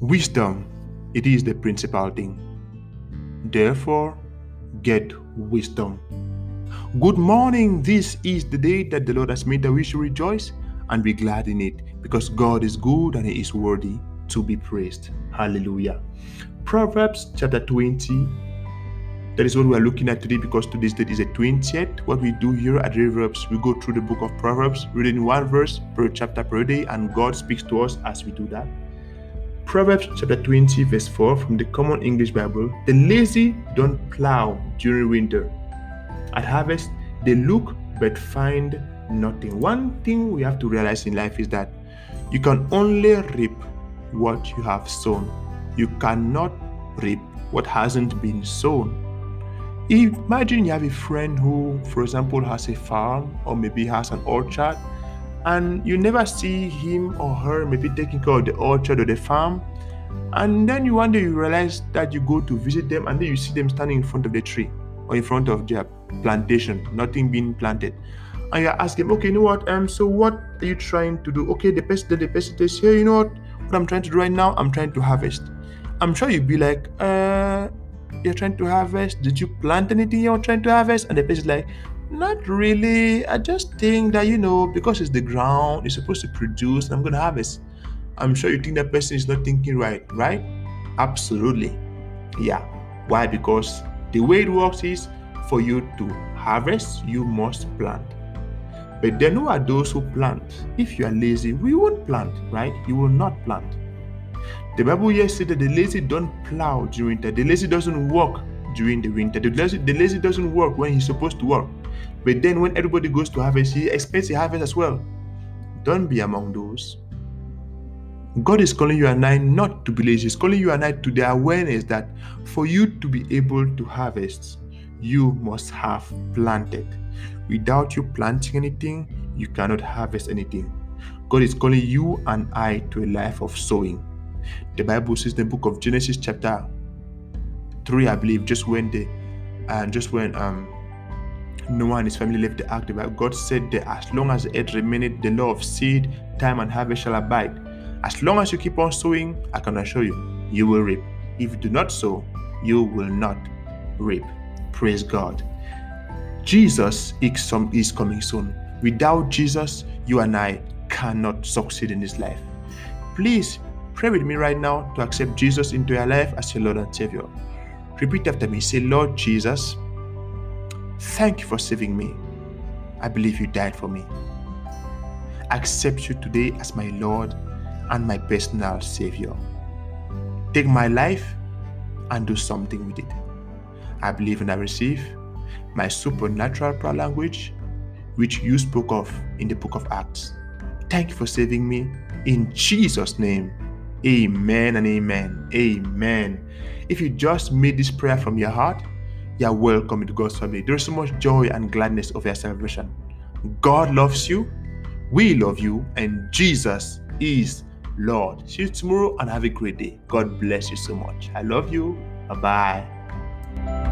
Wisdom, it is the principal thing. Therefore, get wisdom. Good morning. This is the day that the Lord has made that we should rejoice and be glad in it because God is good and He is worthy to be praised. Hallelujah. Proverbs chapter 20. That is what we are looking at today because today's date is the 20th. What we do here at Reverbs, we go through the book of Proverbs, reading one verse per chapter per day, and God speaks to us as we do that. Proverbs chapter 20, verse 4 from the Common English Bible The lazy don't plow during winter. At harvest, they look but find nothing. One thing we have to realize in life is that you can only reap what you have sown, you cannot reap what hasn't been sown. Imagine you have a friend who, for example, has a farm or maybe has an orchard and you never see him or her maybe taking care of the orchard or the farm. And then you one day you realize that you go to visit them and then you see them standing in front of the tree or in front of their plantation nothing being planted. And you ask them okay you know what um so what are you trying to do? Okay the person the person says here you know what what i'm trying to do right now i'm trying to harvest i'm sure you'd be like uh you're trying to harvest did you plant anything you're trying to harvest and the person is like not really. I just think that, you know, because it's the ground, it's supposed to produce, I'm going to harvest. I'm sure you think that person is not thinking right, right? Absolutely. Yeah. Why? Because the way it works is for you to harvest, you must plant. But then who are those who plant? If you are lazy, we won't plant, right? You will not plant. The Bible here said that the lazy don't plow during the winter. The lazy doesn't work during the winter. The lazy, the lazy doesn't work when he's supposed to work. But then when everybody goes to harvest, he expects a harvest as well. Don't be among those. God is calling you and I not to be lazy. He's calling you and I to the awareness that for you to be able to harvest, you must have planted. Without you planting anything, you cannot harvest anything. God is calling you and I to a life of sowing. The Bible says the book of Genesis chapter 3, I believe, just when the and just when um Noah and his family left the ark, but God said that as long as earth remained, the law of seed, time, and harvest shall abide. As long as you keep on sowing, I can assure you, you will reap. If you do not sow, you will not reap. Praise God. Jesus is coming soon. Without Jesus, you and I cannot succeed in this life. Please pray with me right now to accept Jesus into your life as your Lord and Savior. Repeat after me. Say, Lord Jesus, Thank you for saving me. I believe you died for me. I accept you today as my Lord and my personal Savior. Take my life and do something with it. I believe and I receive my supernatural prayer language, which you spoke of in the book of Acts. Thank you for saving me. In Jesus' name, amen and amen. Amen. If you just made this prayer from your heart, you are welcome into God's family. There is so much joy and gladness of your salvation. God loves you, we love you, and Jesus is Lord. See you tomorrow and have a great day. God bless you so much. I love you. Bye bye.